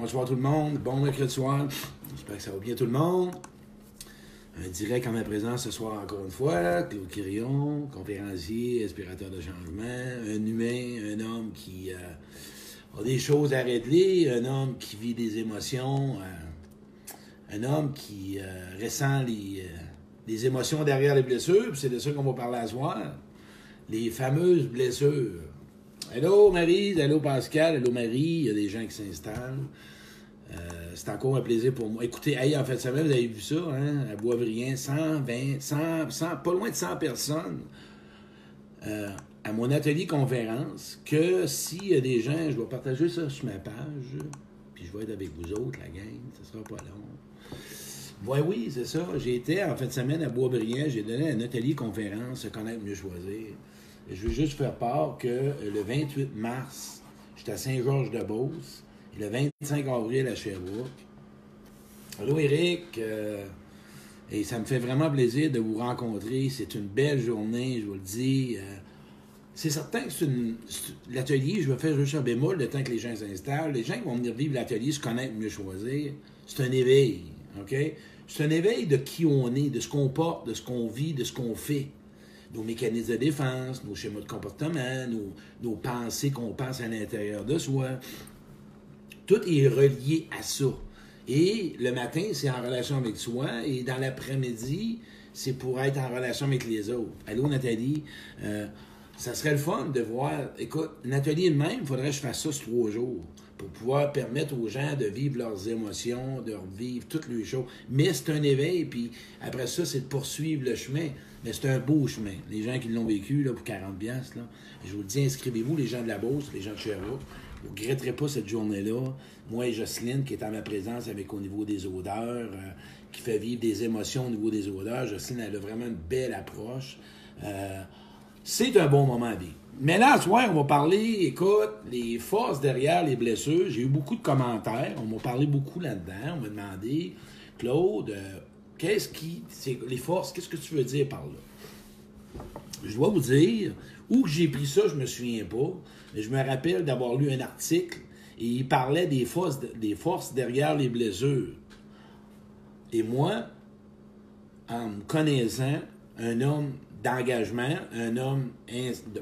Bonsoir tout le monde, bon mercredi soir. J'espère que ça va bien tout le monde. Un direct en ma présence ce soir encore une fois. Claude Quirion, conférencier, inspirateur de changement, un humain, un homme qui euh, a des choses à régler, un homme qui vit des émotions, euh, un homme qui euh, ressent les, émotions derrière les blessures. C'est de ça qu'on va parler à soir. Les fameuses blessures. Hello Marie, hello Pascal, hello Marie, il y a des gens qui s'installent. Euh, c'est encore un plaisir pour moi. Écoutez, hey, en fait, ça vous avez vu ça, hein, à Boisvrien, 120, 100, 100, pas loin de 100 personnes euh, à mon atelier conférence, que s'il y a des gens, je vais partager ça sur ma page, puis je vais être avec vous autres, la gang, ça sera pas long. Ouais, oui, c'est ça. J'ai été en fin de semaine à Boisbriand, j'ai donné un atelier conférence, se connaître, mieux choisir. Je veux juste faire part que le 28 mars, j'étais à Saint-Georges-de-Beauce et le 25 avril à Sherbrooke. Allô Eric, euh, et ça me fait vraiment plaisir de vous rencontrer. C'est une belle journée, je vous le dis. Euh, c'est certain que c'est l'atelier, je vais faire juste un bémol le temps que les gens s'installent. Les gens qui vont venir vivre l'atelier, se connaître, mieux choisir. C'est un éveil, OK? C'est un éveil de qui on est, de ce qu'on porte, de ce qu'on vit, de ce qu'on fait nos mécanismes de défense, nos schémas de comportement, nos, pensées qu'on pense à l'intérieur de soi. Tout est relié à ça. Et le matin, c'est en relation avec soi, et dans l'après-midi, c'est pour être en relation avec les autres. Allô, Nathalie? Euh, ça serait le fun de voir. Écoute, Nathalie même, il faudrait que je fasse ça sur trois jours pour pouvoir permettre aux gens de vivre leurs émotions, de vivre toutes les choses. Mais c'est un éveil, puis après ça, c'est de poursuivre le chemin. Mais c'est un beau chemin. Les gens qui l'ont vécu là, pour 40 piastres, là, je vous le dis, inscrivez-vous, les gens de la Beauce, les gens de Sherbrooke. Vous ne regretterez pas cette journée-là. Moi et Jocelyne, qui est en ma présence avec au niveau des odeurs, euh, qui fait vivre des émotions au niveau des odeurs. Jocelyne, elle a vraiment une belle approche. Euh, c'est un bon moment à vivre. Mais là, ce soir, on va parler, écoute, les forces derrière les blessures. J'ai eu beaucoup de commentaires. On m'a parlé beaucoup là-dedans. On m'a demandé, Claude, euh, qu'est-ce qui. les forces, qu'est-ce que tu veux dire par là? Je dois vous dire, où j'ai pris ça, je me souviens pas, mais je me rappelle d'avoir lu un article et il parlait des forces, des forces derrière les blessures. Et moi, en me connaissant, un homme d'engagement, un homme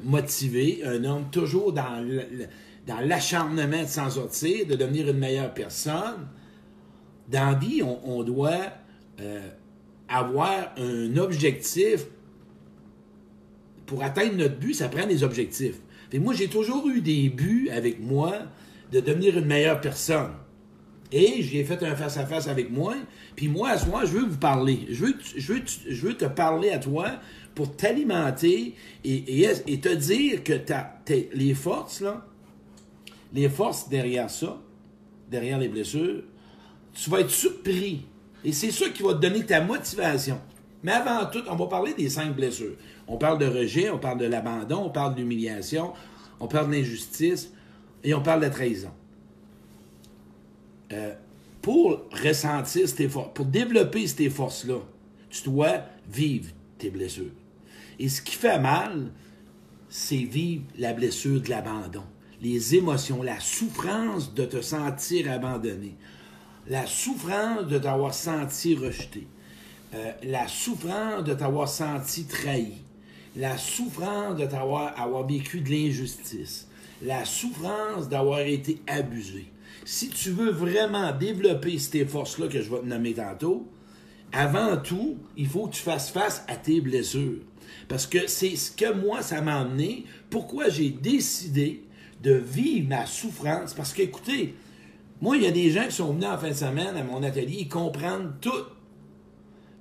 motivé, un homme toujours dans l'acharnement de s'en sortir, de devenir une meilleure personne. Dans vie, on, doit euh, avoir un objectif. Pour atteindre notre but, ça prend des objectifs. Moi, j'ai toujours eu des buts avec moi de devenir une meilleure personne. Et j'ai fait un face-à-face avec moi. Puis moi, à ce moment, je veux vous parler. Je veux, je veux, je veux te parler à toi pour t'alimenter et, et, te dire que les forces, là, les forces derrière ça, derrière les blessures, tu vas être surpris. Et c'est ça qui va te donner ta motivation. Mais avant tout, on va parler des cinq blessures. On parle de rejet, on parle de l'abandon, on parle de l'humiliation, on parle de l'injustice et on parle de la trahison. Euh, pour ressentir ces forces, pour développer ces forces-là, tu dois vivre tes blessures. Et ce qui fait mal, c'est vivre la blessure de l'abandon, les émotions, la souffrance de te sentir abandonné, la souffrance de t'avoir senti rejeté, euh, la souffrance de t'avoir senti trahi, la souffrance de t'avoir avoir vécu de l'injustice, la souffrance d'avoir été abusé. Si tu veux vraiment développer ces forces-là que je vais te nommer tantôt, avant tout, il faut que tu fasses face à tes blessures. Parce que c'est ce que moi, ça m'a amené. Pourquoi j'ai décidé de vivre ma souffrance? Parce que, écoutez, moi, il y a des gens qui sont venus en fin de semaine à mon atelier, ils comprennent tout.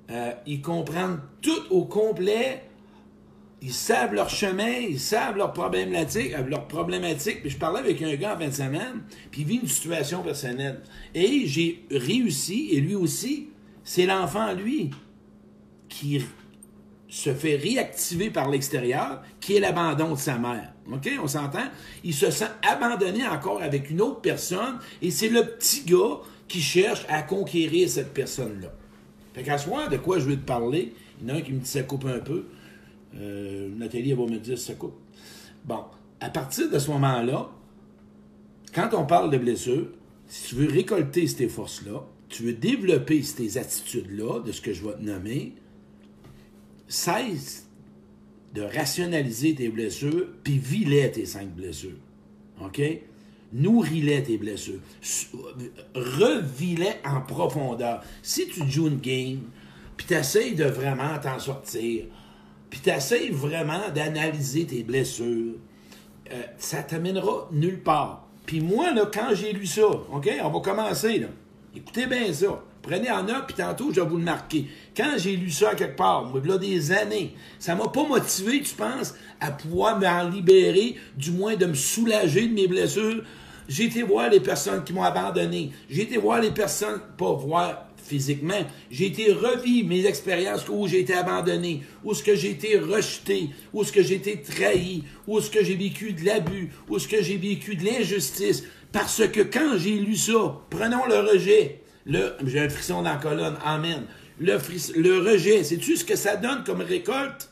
Euh, ils comprennent tout au complet. Ils savent leur chemin, ils savent leurs problématiques, euh, leurs problématiques. Puis je parlais avec un gars en fin de semaine, puis il vit une situation personnelle. Et j'ai réussi, et lui aussi, c'est l'enfant, lui, qui se fait réactiver par l'extérieur, qui est l'abandon de sa mère. OK? On s'entend? Il se sent abandonné encore avec une autre personne et c'est le petit gars qui cherche à conquérir cette personne-là. Fait qu'à ce moment, de quoi je veux te parler? Il y en a un qui me dit ça coupe un peu. Euh, Nathalie va me dire ça coupe. Bon, à partir de ce moment-là, quand on parle de blessure, si tu veux récolter ces forces-là, tu veux développer ces attitudes-là, de ce que je vais te nommer, cesse de rationaliser tes blessures, puis vis tes cinq blessures. OK? Nourris-les tes blessures. Revis-les en profondeur. Si tu joues une game, puis tu essayes de vraiment t'en sortir, puis tu essayes vraiment d'analyser tes blessures, euh, ça t'amènera nulle part. Puis moi, là, quand j'ai lu ça, OK, on va commencer. Écoutez bien ça. Prenez en note, puis tantôt, je vais vous le marquer. Quand j'ai lu ça quelque part, moi, là, des années, ça m'a pas motivé, tu penses, à pouvoir m'en libérer, du moins de me soulager de mes blessures. J'ai été voir les personnes qui m'ont abandonné. J'ai été voir les personnes, pas voir physiquement. J'ai été revivre mes expériences où j'ai été abandonné, où ce que j'ai été rejeté, où que j'ai été trahi, où ce que j'ai vécu de l'abus, où ce que j'ai vécu de l'injustice. Parce que quand j'ai lu ça, prenons le rejet, le, j'ai un frisson dans la colonne, amen. Le, le rejet, sais-tu ce que ça donne comme récolte?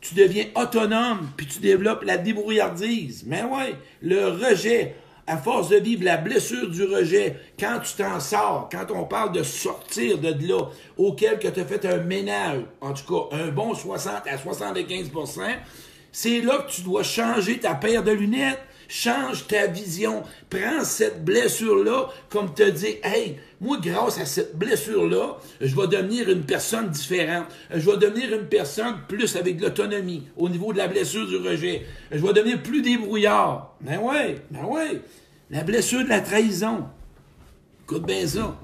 Tu deviens autonome, puis tu développes la débrouillardise. Mais ouais, le rejet, à force de vivre la blessure du rejet, quand tu t'en sors, quand on parle de sortir de là, auquel que tu as fait un ménage, en tout cas un bon 60 à 75% c'est là que tu dois changer ta paire de lunettes, change ta vision, prends cette blessure-là comme te dis, hey, moi, grâce à cette blessure-là, je vais devenir une personne différente. Je vais devenir une personne plus avec de l'autonomie au niveau de la blessure du rejet. Je vais devenir plus débrouillard. Ben ouais, ben ouais. La blessure de la trahison. Écoute bien ça.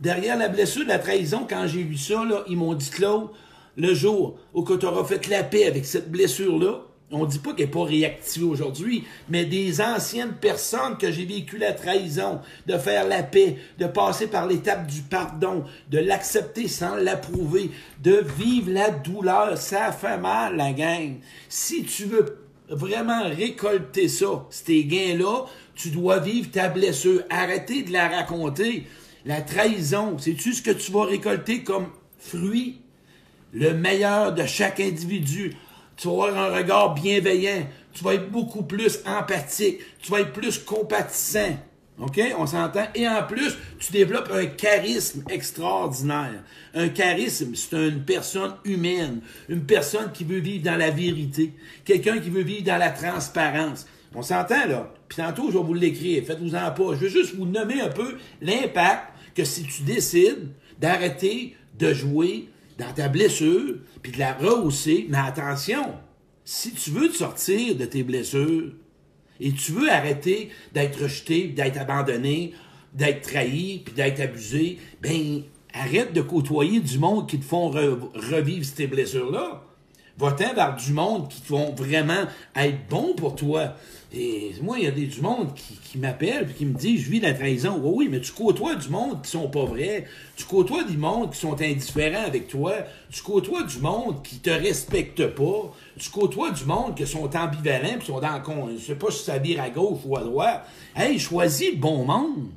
Derrière la blessure de la trahison, quand j'ai lu ça, là, ils m'ont dit, Claude, le jour où tu auras fait la paix avec cette blessure-là, on dit pas qu'elle n'est pas réactivée aujourd'hui, mais des anciennes personnes que j'ai vécu la trahison, de faire la paix, de passer par l'étape du pardon, de l'accepter sans l'approuver, de vivre la douleur, ça fait mal, la gang. Si tu veux vraiment récolter ça, ces gains-là, tu dois vivre ta blessure. Arrêtez de la raconter. La trahison, sais-tu ce que tu vas récolter comme fruit? Le meilleur de chaque individu tu vas avoir un regard bienveillant, tu vas être beaucoup plus empathique, tu vas être plus compatissant. OK? On s'entend? Et en plus, tu développes un charisme extraordinaire. Un charisme, c'est une personne humaine, une personne qui veut vivre dans la vérité, quelqu'un qui veut vivre dans la transparence. On s'entend, là? Puis tantôt, je vais vous l'écrire, faites-vous-en pas. Je veux juste vous nommer un peu l'impact que si tu décides d'arrêter de jouer dans ta blessure, puis de la rehausser. Mais attention, si tu veux te sortir de tes blessures et tu veux arrêter d'être rejeté, d'être abandonné, d'être trahi, puis d'être abusé, ben arrête de côtoyer du monde qui te font revivre ces blessures-là. Va-t'en vers du monde qui vont vraiment être bon pour toi. Et moi, il y a des, du monde qui, qui m'appelle qui me dit Je vis la trahison. Oui, oui, mais tu côtoies du monde qui sont pas vrais. Tu côtoies du monde qui sont indifférents avec toi. Tu côtoies du monde qui te respecte pas. Tu côtoies du monde qui sont ambivalents qui sont dans le Je sais pas si ça vire à gauche ou à droite. Hey, choisis le bon monde.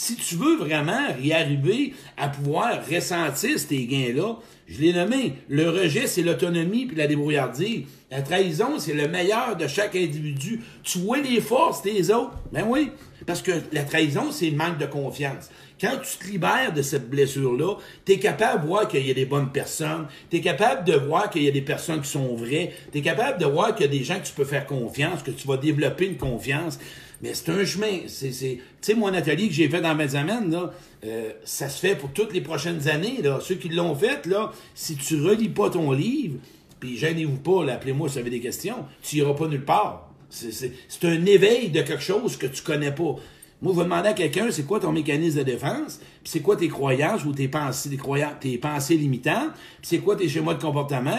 Si tu veux vraiment y arriver à pouvoir ressentir ces gains-là, je l'ai nommé, le rejet, c'est l'autonomie puis la débrouillardise. La trahison, c'est le meilleur de chaque individu. Tu vois les forces des autres? Ben oui, parce que la trahison, c'est le manque de confiance. Quand tu te libères de cette blessure-là, tu es capable de voir qu'il y a des bonnes personnes, tu es capable de voir qu'il y a des personnes qui sont vraies, tu es capable de voir qu'il y a des gens que tu peux faire confiance, que tu vas développer une confiance. Mais c'est un chemin. C'est, tu sais, mon atelier que j'ai fait dans Mezzamène, là, euh, ça se fait pour toutes les prochaines années. Là. Ceux qui l'ont fait, là, si tu relis pas ton livre, puis gênez-vous pas, appelez-moi si vous avez des questions, tu iras pas nulle part. C'est, un éveil de quelque chose que tu connais pas. Moi, vous demandez à quelqu'un, c'est quoi ton mécanisme de défense, puis c'est quoi tes croyances ou tes pensées, croyances, tes pensées limitantes, puis c'est quoi tes schémas de comportement,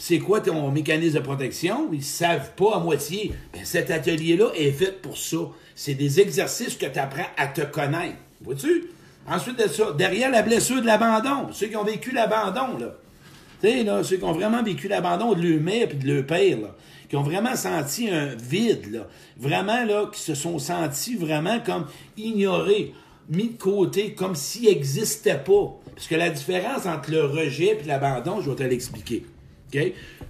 c'est quoi ton mécanisme de protection? Ils savent pas à moitié. Ben, cet atelier-là est fait pour ça. C'est des exercices que tu apprends à te connaître. Vois-tu? Ensuite de ça, derrière la blessure de l'abandon, ceux qui ont vécu l'abandon, là. Tu sais, là, ceux qui ont vraiment vécu l'abandon de leur mère et de leur père, qui ont vraiment senti un vide, là, vraiment, là, qui se sont sentis vraiment comme ignorés, mis de côté, comme s'ils n'existaient pas. Parce que la différence entre le rejet et l'abandon, je vais te l'expliquer.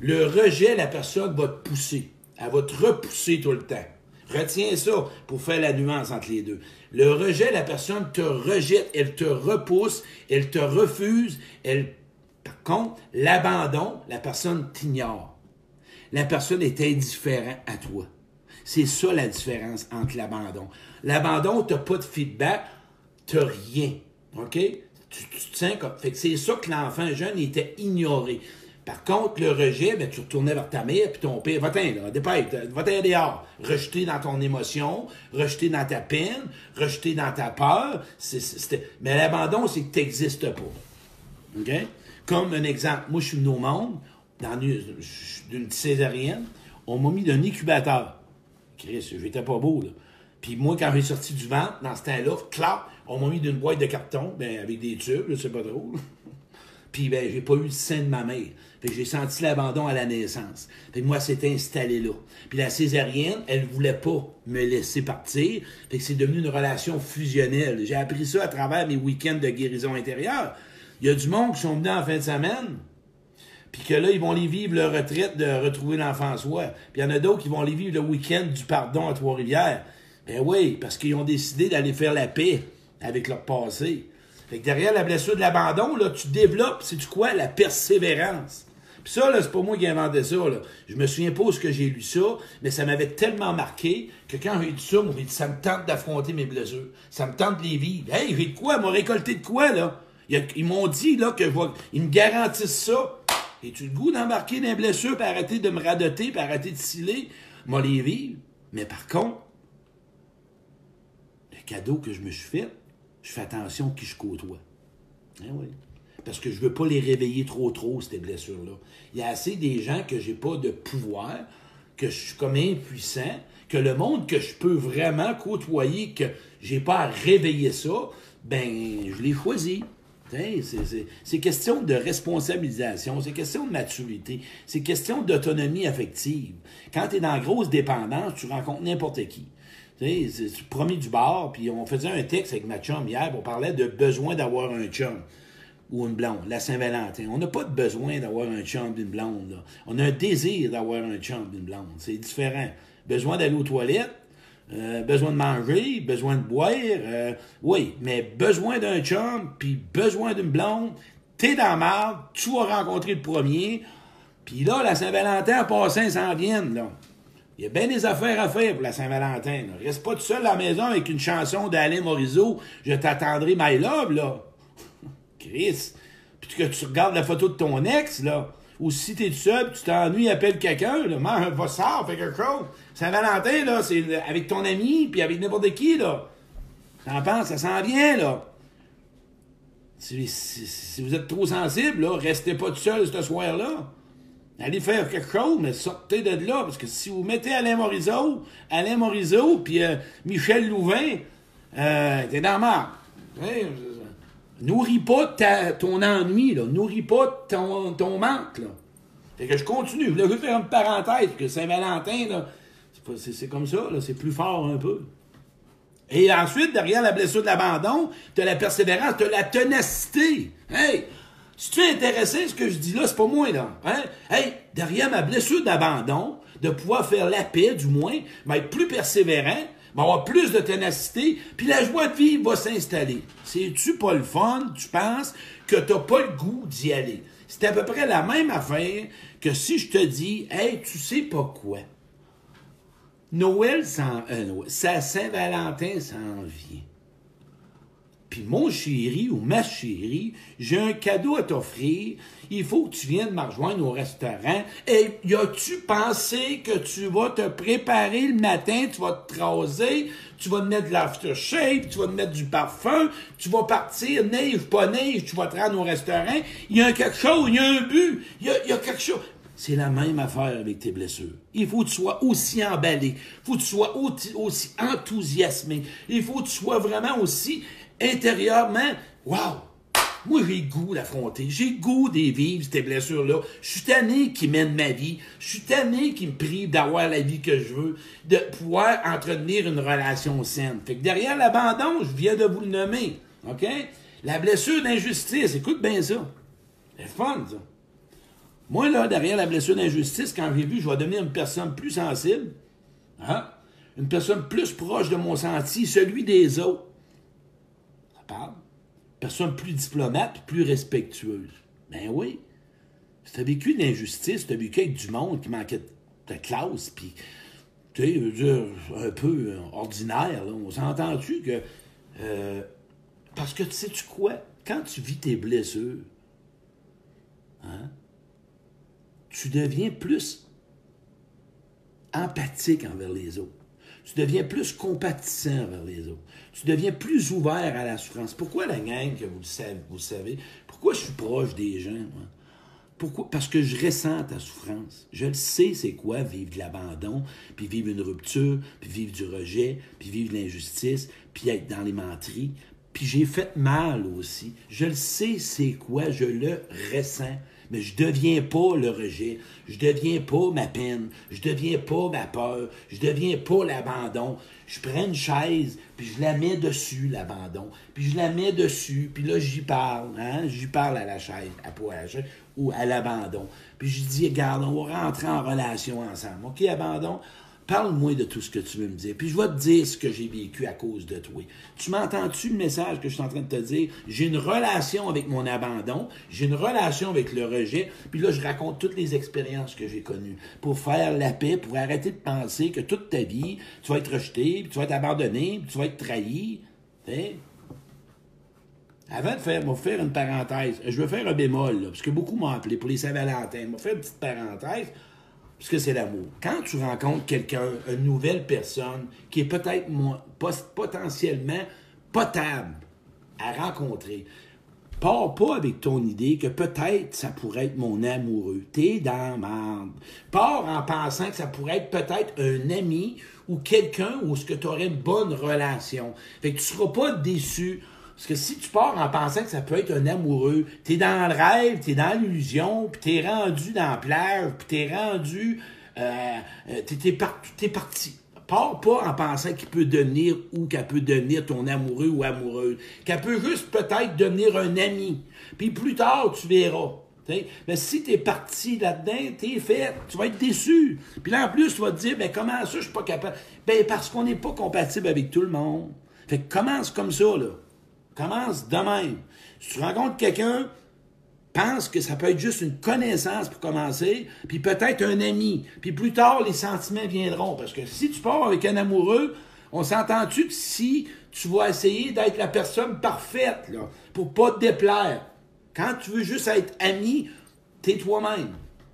Le rejet, la personne va te pousser. Elle va te repousser tout le temps. Retiens ça pour faire la nuance entre les deux. Le rejet, la personne te rejette, elle te repousse, elle te refuse, elle... Par contre, l'abandon, la personne t'ignore. La personne est indifférente à toi. C'est ça la différence entre l'abandon. L'abandon, tu n'as pas de feedback, tu n'as rien. OK? Tu, tu te sens comme. Fait que c'est ça que l'enfant jeune était ignoré. Par contre, le rejet, ben, tu retournais vers ta mère, puis ton père, va-t'en, dépêche, va-t'en dehors. Rejeté dans ton émotion, rejeté dans ta peine, rejeté dans ta peur. mais l'abandon, c'est que tu n'existes pas. OK? Comme un exemple, moi, je suis venu au monde, dans d'une césarienne, on m'a mis d'un incubateur. Chris, j'étais pas beau, là. Puis moi, quand j'ai sorti du ventre, dans ce temps-là, clap, on m'a mis d'une boîte de carton, ben, avec des tubes, je sais pas trop. Puis ben, j'ai pas eu le sein de ma mère. Que j'ai senti l'abandon à la naissance. Fait que moi, c'était installé là. Puis la césarienne, elle voulait pas me laisser partir. Fait que c'est devenu une relation fusionnelle. J'ai appris ça à travers mes week-ends de guérison intérieure. Il y a du monde qui sont venus en fin de semaine, puis que là, ils vont aller vivre leur retraite de retrouver l'enfant soi. Puis il y en a d'autres qui vont aller vivre le week-end du pardon à Trois-Rivières. Ben oui, parce qu'ils ont décidé d'aller faire la paix avec leur passé. Fait que derrière la blessure de l'abandon, là, tu développes, c'est du quoi? La persévérance. Puis ça, là, c'est pas moi qui ai inventé ça, là. Je me souviens pas où ce que j'ai lu ça, mais ça m'avait tellement marqué que quand j'ai dit ça, ça me tente d'affronter mes blessures. Ça me tente de les vivre. Hey, j'ai de quoi? M'a récolté de quoi, là? Ils m'ont dit, là, que je ils me garantissent ça. Et-tu le goût d'embarquer dans les blessures, puis arrêter de me radoter, puis arrêter de sciller? Moi, les vivre. Mais par contre, le cadeau que je me suis fait, je fais attention qui je côtoie. Hein, oui. Parce que je veux pas les réveiller trop trop, ces blessures-là. Il y a assez des gens que j'ai pas de pouvoir, que je suis comme impuissant, que le monde que je peux vraiment côtoyer, que j'ai pas à réveiller ça, ben, je l'ai choisi. C'est question de responsabilisation, c'est question de maturité, c'est question d'autonomie affective. Quand tu es dans grosse dépendance, tu rencontres n'importe qui. Tu sais, tu promis du bar, puis on faisait un texte avec ma chum hier, on parlait de besoin d'avoir un chum ou une blonde, la Saint-Valentin. On n'a pas de besoin d'avoir un chum d'une blonde. On a un désir d'avoir un chum d'une blonde. C'est différent. Besoin d'aller aux toilettes, euh, besoin de manger, besoin de boire, euh, oui, mais besoin d'un chum, puis besoin d'une blonde, t'es dans la marde, tu vas rencontrer le premier, puis là, la Saint-Valentin, en passant, s'en viennent, là. Il y a bien des affaires à faire pour la Saint-Valentin. Reste pas tout seul à la maison avec une chanson d'Alain Morisot, Je t'attendrai, my love, là. Chris. Puis que tu regardes la photo de ton ex, là. Ou si t'es tout seul, tu t'ennuies, appelle quelqu'un, là. Man, va ça, fais quelque chose. Saint-Valentin, là, c'est avec ton ami, puis avec n'importe qui, là. T'en penses, ça s'en vient, là. Si, vous êtes trop sensible, là, restez pas tout seul ce soir-là. Allez faire quelque chose, mais sortez de là, parce que si vous mettez Alain Morisot, Alain Morisot, puis euh, Michel Louvain, euh, t'es dans la Nourris pas ton ennui, là. Nourris pas ton, ton manque, là. Fait que je continue. Je voulais faire une parenthèse, que Saint-Valentin, là, c'est comme ça, là. C'est plus fort un peu. Et ensuite, derrière la blessure de l'abandon, t'as la persévérance, t'as la ténacité. Hey! Si tu es intéressé, ce que je dis là, c'est pas moi, là. Hein? Hey, derrière ma blessure d'abandon, de pouvoir faire la paix, du moins, être plus persévérant, avoir plus de ténacité, puis la joie de vivre va s'installer. C'est-tu pas le fun, tu penses, que t'as pas le goût d'y aller? C'est à peu près la même affaire que si je te dis, hey, tu sais pas quoi? Noël, sans, euh, Saint-Valentin s'en vient. Puis mon chéri ou ma chérie, j'ai un cadeau à t'offrir. Il faut que tu viennes me rejoindre au restaurant. Et y as-tu pensé que tu vas te préparer le matin, tu vas te traser, tu vas te mettre de l'aftershave, tu vas te mettre du parfum, tu vas partir, neige, pas neige, tu vas te rendre au restaurant. Il y a quelque chose, il y a un but, il y a, y a quelque chose. C'est la même affaire avec tes blessures. Il faut que tu sois aussi emballé. Il faut que tu sois aussi enthousiasmé. Il faut que tu sois vraiment aussi intérieurement, wow! Moi, j'ai goût d'affronter. J'ai goût des vivre, ces blessures-là. Je suis tanné qui mène ma vie. Je suis tanné qui me prive d'avoir la vie que je veux, de pouvoir entretenir une relation saine. Fait que derrière l'abandon, je viens de vous le nommer. OK? La blessure d'injustice, écoute bien ça. C'est fun, ça. Moi, là, derrière la blessure d'injustice, quand j'ai vu, je vais devenir une personne plus sensible. Hein? une personne plus proche de mon senti, celui des autres. Personne plus diplomate, plus respectueuse. Ben oui. Si tu as vécu de l'injustice, tu as vécu avec du monde qui manquait de classe, puis, tu sais, un peu ordinaire, là. on s'entend-tu que. Euh, parce que tu sais-tu quoi? Quand tu vis tes blessures, hein, tu deviens plus empathique envers les autres. Tu deviens plus compatissant envers les autres. Tu deviens plus ouvert à la souffrance. Pourquoi la gang, que vous le savez, pourquoi je suis proche des gens? Pourquoi? Parce que je ressens ta souffrance. Je le sais, c'est quoi vivre de l'abandon, puis vivre une rupture, puis vivre du rejet, puis vivre de l'injustice, puis être dans les menteries. Puis j'ai fait mal aussi. Je le sais, c'est quoi, je le ressens mais je deviens pas le rejet, je deviens pas ma peine, je deviens pas ma peur, je deviens pas l'abandon. Je prends une chaise, puis je la mets dessus, l'abandon, puis je la mets dessus, puis là, j'y parle, hein? j'y parle à la chaise, à, à la chaise, ou à l'abandon. Puis je dis, regarde, on va rentrer en relation ensemble. OK, abandon? Parle-moi de tout ce que tu veux me dire. Puis je vais te dire ce que j'ai vécu à cause de toi. Tu m'entends-tu le message que je suis en train de te dire? J'ai une relation avec mon abandon, j'ai une relation avec le rejet, puis là, je raconte toutes les expériences que j'ai connues pour faire la paix, pour arrêter de penser que toute ta vie, tu vas être rejeté, puis tu vas être abandonné, puis tu vas être trahi. Avant de faire, je vais faire une parenthèse. Je vais faire un bémol, là, parce que beaucoup m'ont appelé pour les Saint-Valentin. Je vais faire une petite parenthèse puisque c'est l'amour. Quand tu rencontres quelqu'un, une nouvelle personne qui est peut-être potentiellement potable à rencontrer, pars pas avec ton idée que peut-être ça pourrait être mon amoureux. T'es dans merde. Pars en pensant que ça pourrait être peut-être un ami ou quelqu'un où ce que tu aurais une bonne relation. Fait que tu seras pas déçu parce que si tu pars en pensant que ça peut être un amoureux, t'es dans le rêve, t'es dans l'illusion, puis t'es rendu dans la plage, puis t'es rendu... Euh, euh t'es, parti. Pars pas en pensant qu'il peut devenir ou qu'elle peut devenir ton amoureux ou amoureuse. Qu'elle peut juste peut-être devenir un ami. Puis plus tard, tu verras. Mais si tu es parti là-dedans, t'es fait, tu vas être déçu. Puis là, en plus, tu vas te dire, ben comment ça, je suis pas capable? Ben parce qu'on n'est pas compatible avec tout le monde. Fait que commence comme ça, là. Commence de même. Si tu rencontres quelqu'un, pense que ça peut être juste une connaissance pour commencer, puis peut-être un ami. Puis plus tard, les sentiments viendront. Parce que si tu pars avec un amoureux, on s'entend-tu que si tu vas essayer d'être la personne parfaite, là, pour pas te déplaire, quand tu veux juste être ami, t'es toi-même.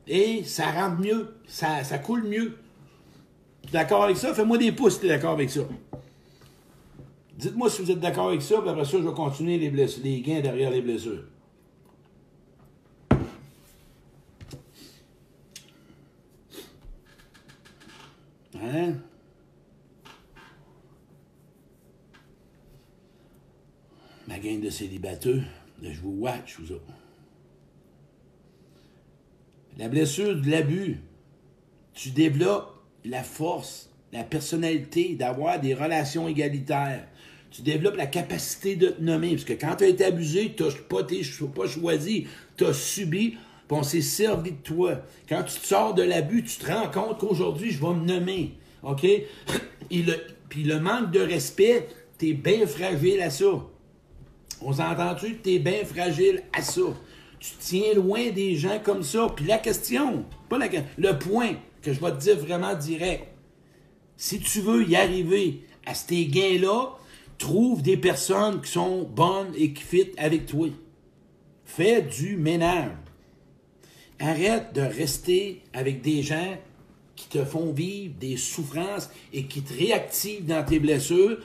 Et ça rentre mieux, ça, ça coule mieux. Tu es d'accord avec ça? Fais-moi des pouces si tu es d'accord avec ça. Dites-moi si vous êtes d'accord avec ça, puis après ça, je vais continuer les, les gains derrière les blessures. Hein? Ma gang de célibataires, je vous watch, vous autres. La blessure de l'abus, tu développes la force, la personnalité d'avoir des relations égalitaires tu développes la capacité de te nommer. Parce que quand tu as été abusé, tu n'as pas, pas choisi, tu as subi, puis on s'est servi de toi. Quand tu te sors de l'abus, tu te rends compte qu'aujourd'hui, je vais me nommer. OK? puis le manque de respect, tu es bien fragile à ça. On s'entend-tu? Tu es bien fragile à ça. Tu tiens loin des gens comme ça. Puis la question, pas la le point que je vais te dire vraiment direct, si tu veux y arriver à ces gains-là, Trouve des personnes qui sont bonnes et qui fit avec toi. Fais du ménage. Arrête de rester avec des gens qui te font vivre des souffrances et qui te réactivent dans tes blessures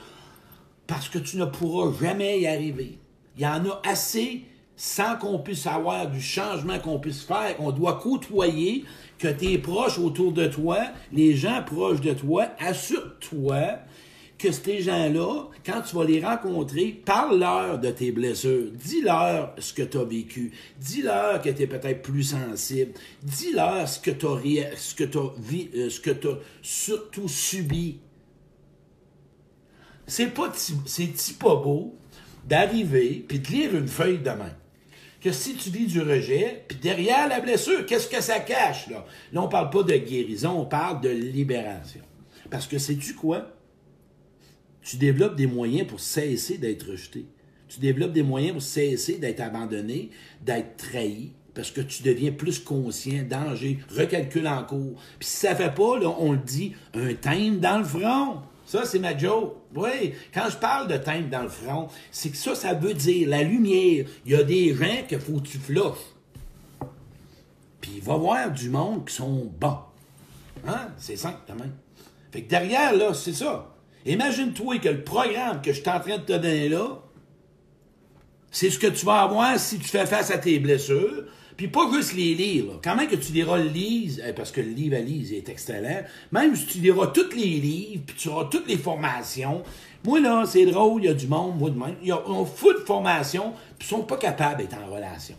parce que tu ne pourras jamais y arriver. Il y en a assez sans qu'on puisse avoir du changement qu'on puisse faire. On doit côtoyer que tes proches autour de toi, les gens proches de toi, assure-toi que ces gens-là, quand tu vas les rencontrer, parle-leur de tes blessures. Dis-leur ce que tu as vécu. Dis-leur que tu es peut-être plus sensible. Dis-leur ce que tu as, ce que euh, ce que as surtout subi. C'est pas, c'est pas beau d'arriver puis de lire une feuille de main. Que si tu vis du rejet, puis derrière la blessure, qu'est-ce que ça cache, là? Là, on parle pas de guérison, on parle de libération. Parce que sais-tu quoi? Tu développes des moyens pour cesser d'être rejeté. Tu développes des moyens pour cesser d'être abandonné, d'être trahi, parce que tu deviens plus conscient, danger, recalcule en cours. Puis si ça fait pas, là, on le dit, un thème dans le front. Ça, c'est ma joke. Oui, quand je parle de thème dans le front, c'est que ça, ça veut dire la lumière. Il y a des gens qu'il faut que tu flushes. Puis il va voir du monde qui sont bons. Hein? C'est simple, quand même. Fait que derrière, là, c'est ça. Imagine-toi que le programme que je suis en train de te donner là, c'est ce que tu vas avoir si tu fais face à tes blessures. Puis pas juste les lire. Quand même que tu liras le livre, eh, parce que le livre à lire est excellent, même si tu liras tous les livres, puis tu auras toutes les formations, moi là, c'est drôle, il y a du monde, moi de même, ils ont fou de formation, puis ils sont pas capables d'être en relation.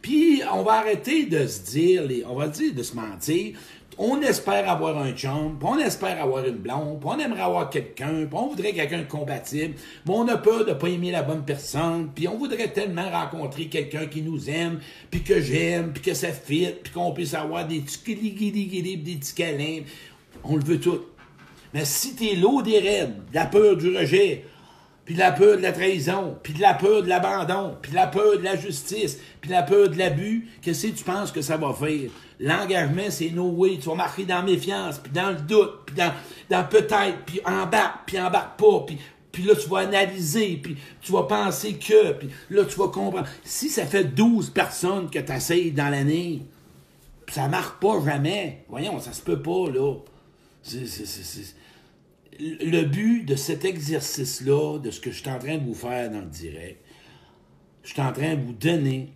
Puis on va arrêter de se dire, on va dire de se mentir on espère avoir un chum, puis on espère avoir une blonde, puis on aimerait avoir quelqu'un, puis on voudrait quelqu'un de compatible, mais on a peur de pas aimer la bonne personne, puis on voudrait tellement rencontrer quelqu'un qui nous aime, puis que j'aime, puis que ça fit, puis qu'on puisse avoir des petits des petits câlins. On le veut tout. Mais si t'es l'eau des raids, la peur du rejet, puis la peur de la trahison, puis de la peur de l'abandon, puis la peur de la justice, puis la peur de l'abus, qu'est-ce que tu penses que ça va faire? L'engagement, c'est no way. Tu vas marquer dans méfiance, puis dans le doute, puis dans, dans peut-être, puis embarque, puis embarque pas, puis puis là, tu vas analyser, puis tu vas penser que, puis là, tu vas comprendre. Si ça fait 12 personnes que tu essayes dans l'année, ça marque pas jamais. Voyons, ça se peut pas, là. Le but de cet exercice-là, de ce que je suis en train de vous faire dans le direct, je suis en train de vous donner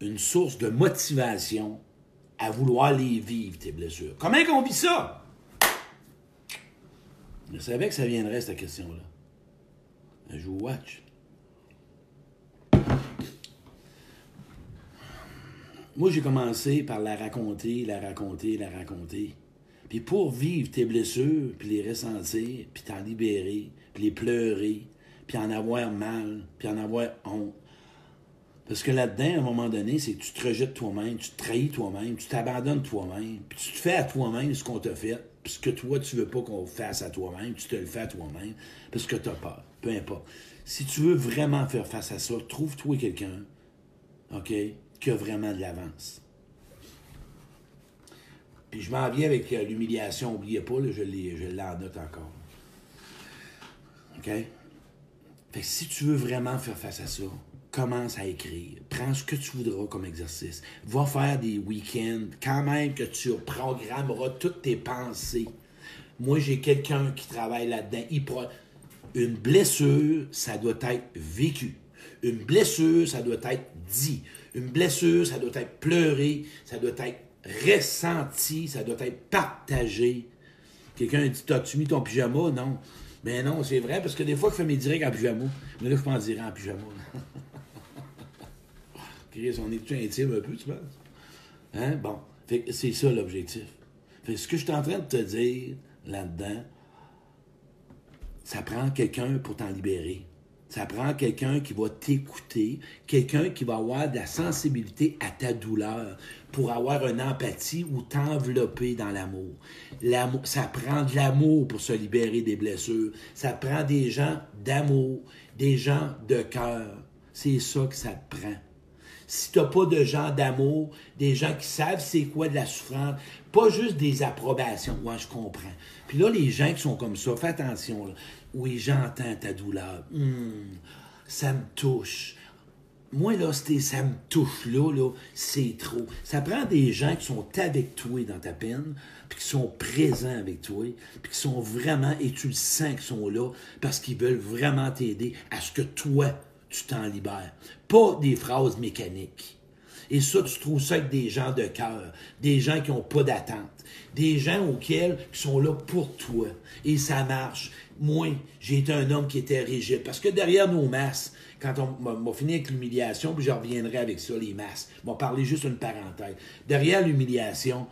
une source de motivation à vouloir les vivre, tes blessures. Comment qu'on vit ça? Je savais que ça viendrait, cette question-là. Je vous watch. Moi, j'ai commencé par la raconter, la raconter, la raconter. Puis pour vivre tes blessures, puis les ressentir, puis t'en libérer, puis les pleurer, puis en avoir mal, puis en avoir honte, parce que là-dedans, à un moment donné, c'est que tu te rejettes toi-même, tu te trahis toi-même, tu t'abandonnes toi-même, puis tu te fais à toi-même ce qu'on t'a fait, puis ce que toi, tu veux pas qu'on fasse à toi-même, tu te le fais à toi-même, parce que tu as peur, peu importe. Si tu veux vraiment faire face à ça, trouve-toi quelqu'un, OK, qui a vraiment de l'avance. Je m'en viens avec euh, l'humiliation, n'oubliez pas, je l'en note encore. OK? Fait que si tu veux vraiment faire face à ça, commence à écrire. Prends ce que tu voudras comme exercice. Va faire des week-ends, quand même que tu programmeras toutes tes pensées. Moi, j'ai quelqu'un qui travaille là-dedans. Une blessure, ça doit être vécu. Une blessure, ça doit être dit. Une blessure, ça doit être pleuré, ça doit être ressenti, ça doit être partagé. Quelqu'un dit T'as-tu mis ton pyjama? Non. Mais non, c'est vrai, parce que des fois, je fais mes directs en pyjama. Mais là, je peux en dire en pyjama. on est tout intime un peu, tu penses? Hein? Bon. c'est ça l'objectif. ce que je suis en train de te dire là-dedans, ça prend quelqu'un pour t'en libérer. Ça prend quelqu'un qui va t'écouter, quelqu'un qui va avoir de la sensibilité à ta douleur, pour avoir une empathie ou t'envelopper dans l'amour. L'amour, ça prend de l'amour pour se libérer des blessures. Ça prend des gens d'amour, des gens de cœur. C'est ça que ça prend si tu n'as pas de gens d'amour, des gens qui savent c'est quoi de la souffrance, pas juste des approbations. Moi, je comprends. Puis là, les gens qui sont comme ça, fais attention. Là. Oui, j'entends ta douleur. Hmm, ça me touche. Moi, là, ça me touche là, là, c'est trop. Ça prend des gens qui sont avec toi dans ta peine, puis qui sont présents avec toi, puis qui sont vraiment, et tu le sens qu'ils sont là, parce qu'ils veulent vraiment t'aider à ce que toi, tu t'en libères. Pas des phrases mécaniques. Et ça, tu trouves ça avec des gens de cœur, des gens qui n'ont pas d'attente, des gens auxquels qui sont là pour toi. Et ça marche. Moi, j'ai été un homme qui était rigide. Parce que derrière nos masses, quand on m'a fini avec l'humiliation, puis je reviendrai avec ça, les masses. On va parler juste une parenthèse. Derrière l'humiliation,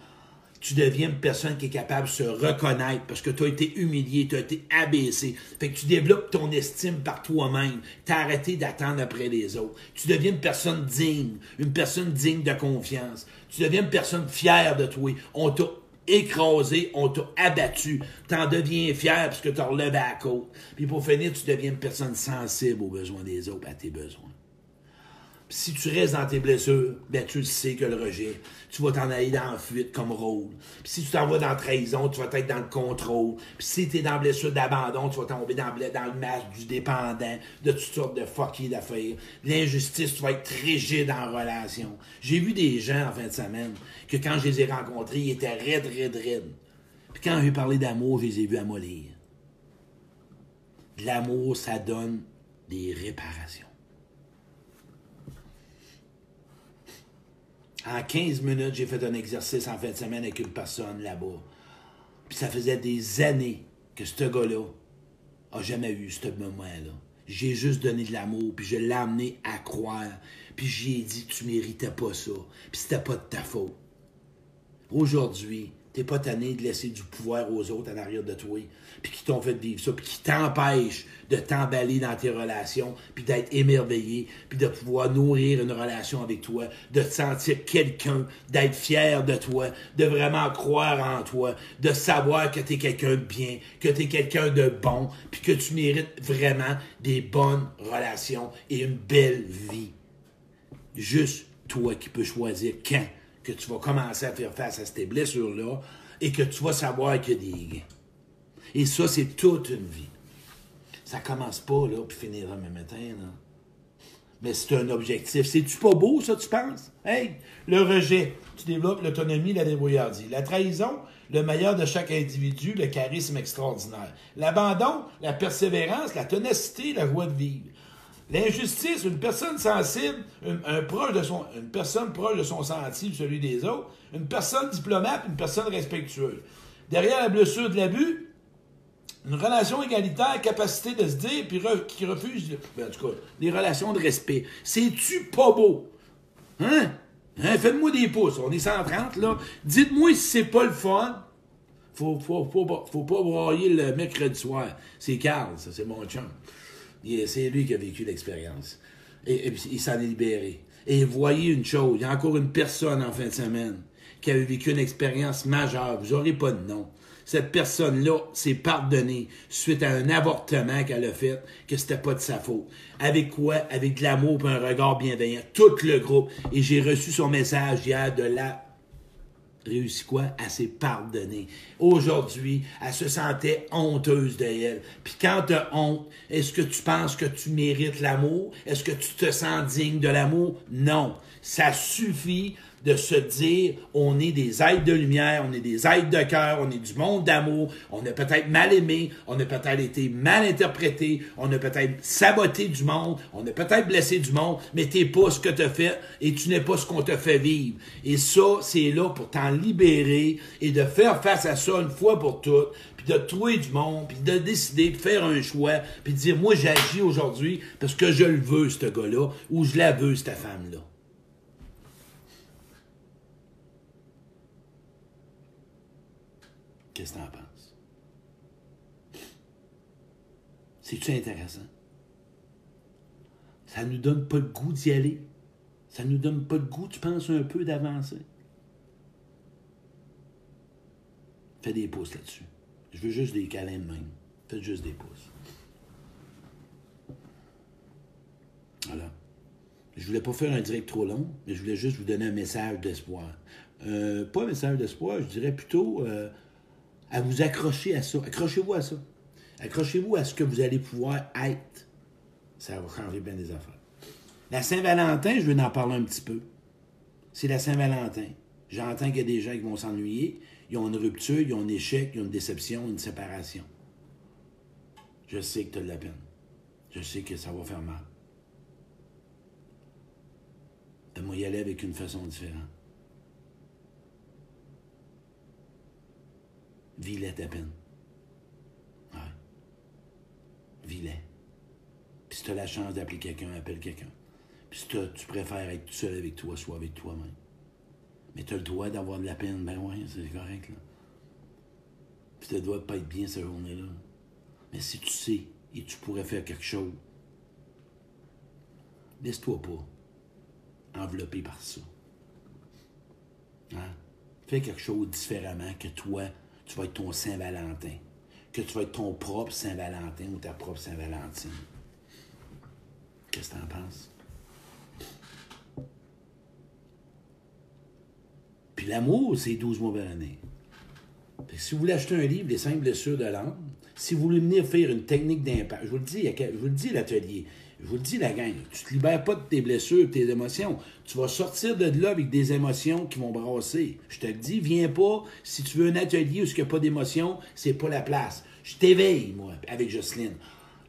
tu deviens une personne qui est capable de se reconnaître parce que tu as été humilié, tu as été abaissé. Fait que tu développes ton estime par toi-même. Tu as arrêté d'attendre après les autres. Tu deviens une personne digne, une personne digne de confiance. Tu deviens une personne fière de toi. On t'a écrasé, on t'a abattu. T'en deviens fier parce que t'as relevé la côte. Puis pour finir, tu deviens une personne sensible aux besoins des autres, à tes besoins si tu restes dans tes blessures, ben tu le sais que le rejet, tu vas t'en aller dans la fuite comme rôle. Puis si tu t'en vas dans la trahison, tu vas être dans le contrôle. Puis si tu es dans la blessure d'abandon, tu vas tomber dans, le masque du dépendant, de toutes sortes de fucky d'affaires. L'injustice, tu vas être rigide en relation. J'ai vu des gens en fin de semaine que quand je les ai rencontrés, ils étaient raides, raides, raides. Puis quand j'ai parlé d'amour, je les ai vus amollir. L'amour, ça donne des réparations. En 15 minutes, j'ai fait un exercice en fin de semaine avec une personne là-bas. Puis ça faisait des années que ce gars-là a jamais eu ce moment-là. J'ai juste donné de l'amour, puis je l'ai amené à croire. Puis j'ai dit, tu méritais pas ça. Puis c'était pas de ta faute. Aujourd'hui, T'es pas tanné de laisser du pouvoir aux autres en arrière de toi, puis qui t'ont fait vivre ça, puis qui t'empêchent de t'emballer dans tes relations, puis d'être émerveillé, puis de pouvoir nourrir une relation avec toi, de te sentir quelqu'un, d'être fier de toi, de vraiment croire en toi, de savoir que tu es quelqu'un de bien, que tu es quelqu'un de bon, puis que tu mérites vraiment des bonnes relations et une belle vie. Juste toi qui peux choisir quand que tu vas commencer à faire face à ces blessures-là et que tu vas savoir a des. Et ça, c'est toute une vie. Ça commence pas, là, puis finir demain matin, là. Mais c'est un objectif. C'est-tu pas beau, ça, tu penses? Hey, le rejet, tu développes l'autonomie, la débrouillardise. La trahison, le meilleur de chaque individu, le charisme extraordinaire. L'abandon, la persévérance, la ténacité, la joie de vivre. L'injustice, une personne sensible, un, proche de son, une personne proche de son sentier, celui des autres, une personne diplomate, une personne respectueuse. Derrière la blessure de l'abus, une relation égalitaire, capacité de se dire, puis qui refuse, ben, en tout cas, des relations de respect. C'est-tu pas beau? Hein? hein? Faites-moi des pouces, on est 130, là. Dites-moi si c'est pas le fun. Faut, faut, faut, faut pas broyer le mercredi soir. C'est Carl, ça, c'est mon chum. C'est lui qui a vécu l'expérience. Et, il s'en est libéré. Et voyez une chose, il y a encore une personne en fin de semaine qui avait vécu une expérience majeure. Vous n'aurez pas de nom. Cette personne-là s'est pardonnée suite à un avortement qu'elle a fait, que c'était pas de sa faute. Avec quoi? Avec de l'amour et un regard bienveillant. Tout le groupe. Et j'ai reçu son message hier de la réussi quoi? Elle s'est pardonnée. Aujourd'hui, elle se sentait honteuse de elle. Puis quand tu as honte, est-ce que tu penses que tu mérites l'amour? Est-ce que tu te sens digne de l'amour? Non. Ça suffit de se dire on est des êtres de lumière, on est des êtres de cœur, on est du monde d'amour, on a peut-être mal aimé, on a peut-être été mal interprété, on a peut-être saboté du monde, on a peut-être blessé du monde, mais t'es pas ce que tu as fait et tu n'es pas ce qu'on te fait vivre. Et ça, c'est là pour t'en libérer et de faire face à ça une fois pour toutes, puis de trouver du monde, puis de décider de faire un choix, puis de dire moi j'agis aujourd'hui parce que je le veux ce gars-là ou je la veux cette femme-là. Qu'est-ce que tu en penses? C'est-tu intéressant? Ça nous donne pas le goût d'y aller. Ça nous donne pas le goût, tu penses, un peu d'avancer. Fais des pouces là-dessus. Je veux juste des câlins de même. Faites juste des pouces. Voilà. Je voulais pas faire un direct trop long, mais je voulais juste vous donner un message d'espoir. Euh, pas un message d'espoir, je dirais plutôt euh, à vous accrocher à ça. Accrochez-vous à ça. Accrochez-vous à ce que vous allez pouvoir être. Ça va changer bien des affaires. La Saint-Valentin, je vais en parler un petit peu. C'est la Saint-Valentin. J'entends qu'il y a des gens qui vont s'ennuyer. Ils ont une rupture, ils ont un échec, ils ont une déception, une séparation. Je sais que tu as de la peine. Je sais que ça va faire mal. moi y aller avec une façon différente. Vis-les ta peine. Ouais. vis Puis si tu as la chance d'appeler quelqu'un, appelle quelqu'un. Puis si tu préfères être tout seul avec toi, sois avec toi-même. Mais tu as le droit d'avoir de la peine. Ben ouais, c'est correct, là. Puis tu dois pas être bien cette journée-là. Mais si tu sais et tu pourrais faire quelque chose, laisse-toi pas enveloppé par ça. Hein? Fais quelque chose différemment que toi, tu vas être ton Saint-Valentin. Que tu vas être ton propre Saint-Valentin ou ta propre Saint-Valentine. Qu'est-ce que tu en penses? Puis l'amour, c'est 12 mois par année. si vous voulez acheter un livre, Les cinq blessures de l'âme, si vous voulez venir faire une technique d'impact, je vous le dis, je vous le dis l'atelier, je vous le dis la gang, tu ne te libères pas de tes blessures, de tes émotions. Tu vas sortir de là avec des émotions qui vont brasser. Je te le dis, viens pas, si tu veux un atelier où il n'y a pas d'émotions, c'est pas la place. Je t'éveille, moi, avec Jocelyne.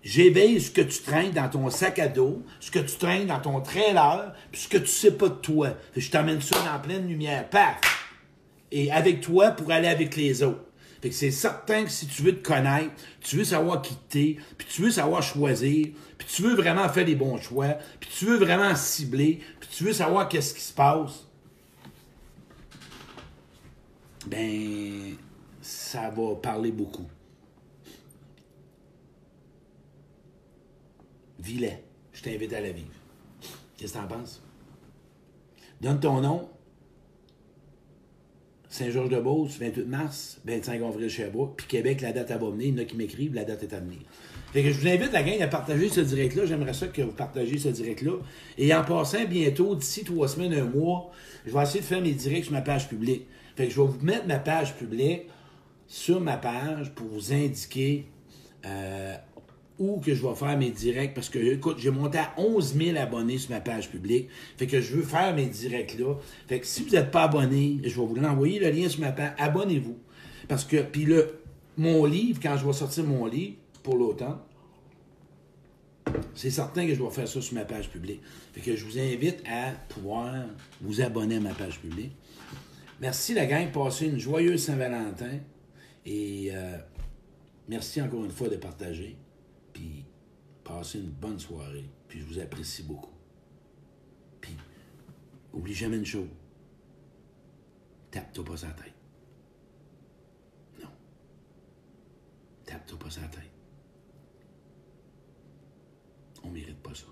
J'éveille ce que tu traînes dans ton sac à dos, ce que tu traînes dans ton trailer, puis ce que tu sais pas de toi. Je t'amène ça dans pleine lumière. Paf! Et avec toi pour aller avec les autres. C'est certain que si tu veux te connaître, tu veux savoir qui t'es, puis tu veux savoir choisir, puis tu veux vraiment faire les bons choix, puis tu veux vraiment cibler, puis tu veux savoir qu'est-ce qui se passe, ben, ça va parler beaucoup. Vilet, je t'invite à la vivre. Qu'est-ce que t'en penses? Donne ton nom. Saint-Georges-de-Beauce, 28 mars, 25 avril Sherbrooke. Puis Québec, la date à. Il y en a qui m'écrivent, la date est à venir. Fait que je vous invite, la gang, à partager ce direct-là. J'aimerais ça que vous partagiez ce direct-là. Et en passant, bientôt, d'ici trois semaines, un mois, je vais essayer de faire mes directs sur ma page publique. Fait que je vais vous mettre ma page publique sur ma page pour vous indiquer euh, ou que je vais faire mes directs parce que, écoute, j'ai monté à 11 000 abonnés sur ma page publique. Fait que je veux faire mes directs là. Fait que si vous n'êtes pas abonné, je vais vous l'envoyer le lien sur ma page. Abonnez-vous. Parce que, puis le, mon livre, quand je vais sortir mon livre pour l'automne, c'est certain que je vais faire ça sur ma page publique. Fait que je vous invite à pouvoir vous abonner à ma page publique. Merci la gang, passez une joyeuse Saint-Valentin et euh, merci encore une fois de partager. Puis passez une bonne soirée. Puis je vous apprécie beaucoup. Puis, oublie jamais une chose. Tape-toi pas sa tête. Non. Tape-toi pas sa tête. On mérite pas ça.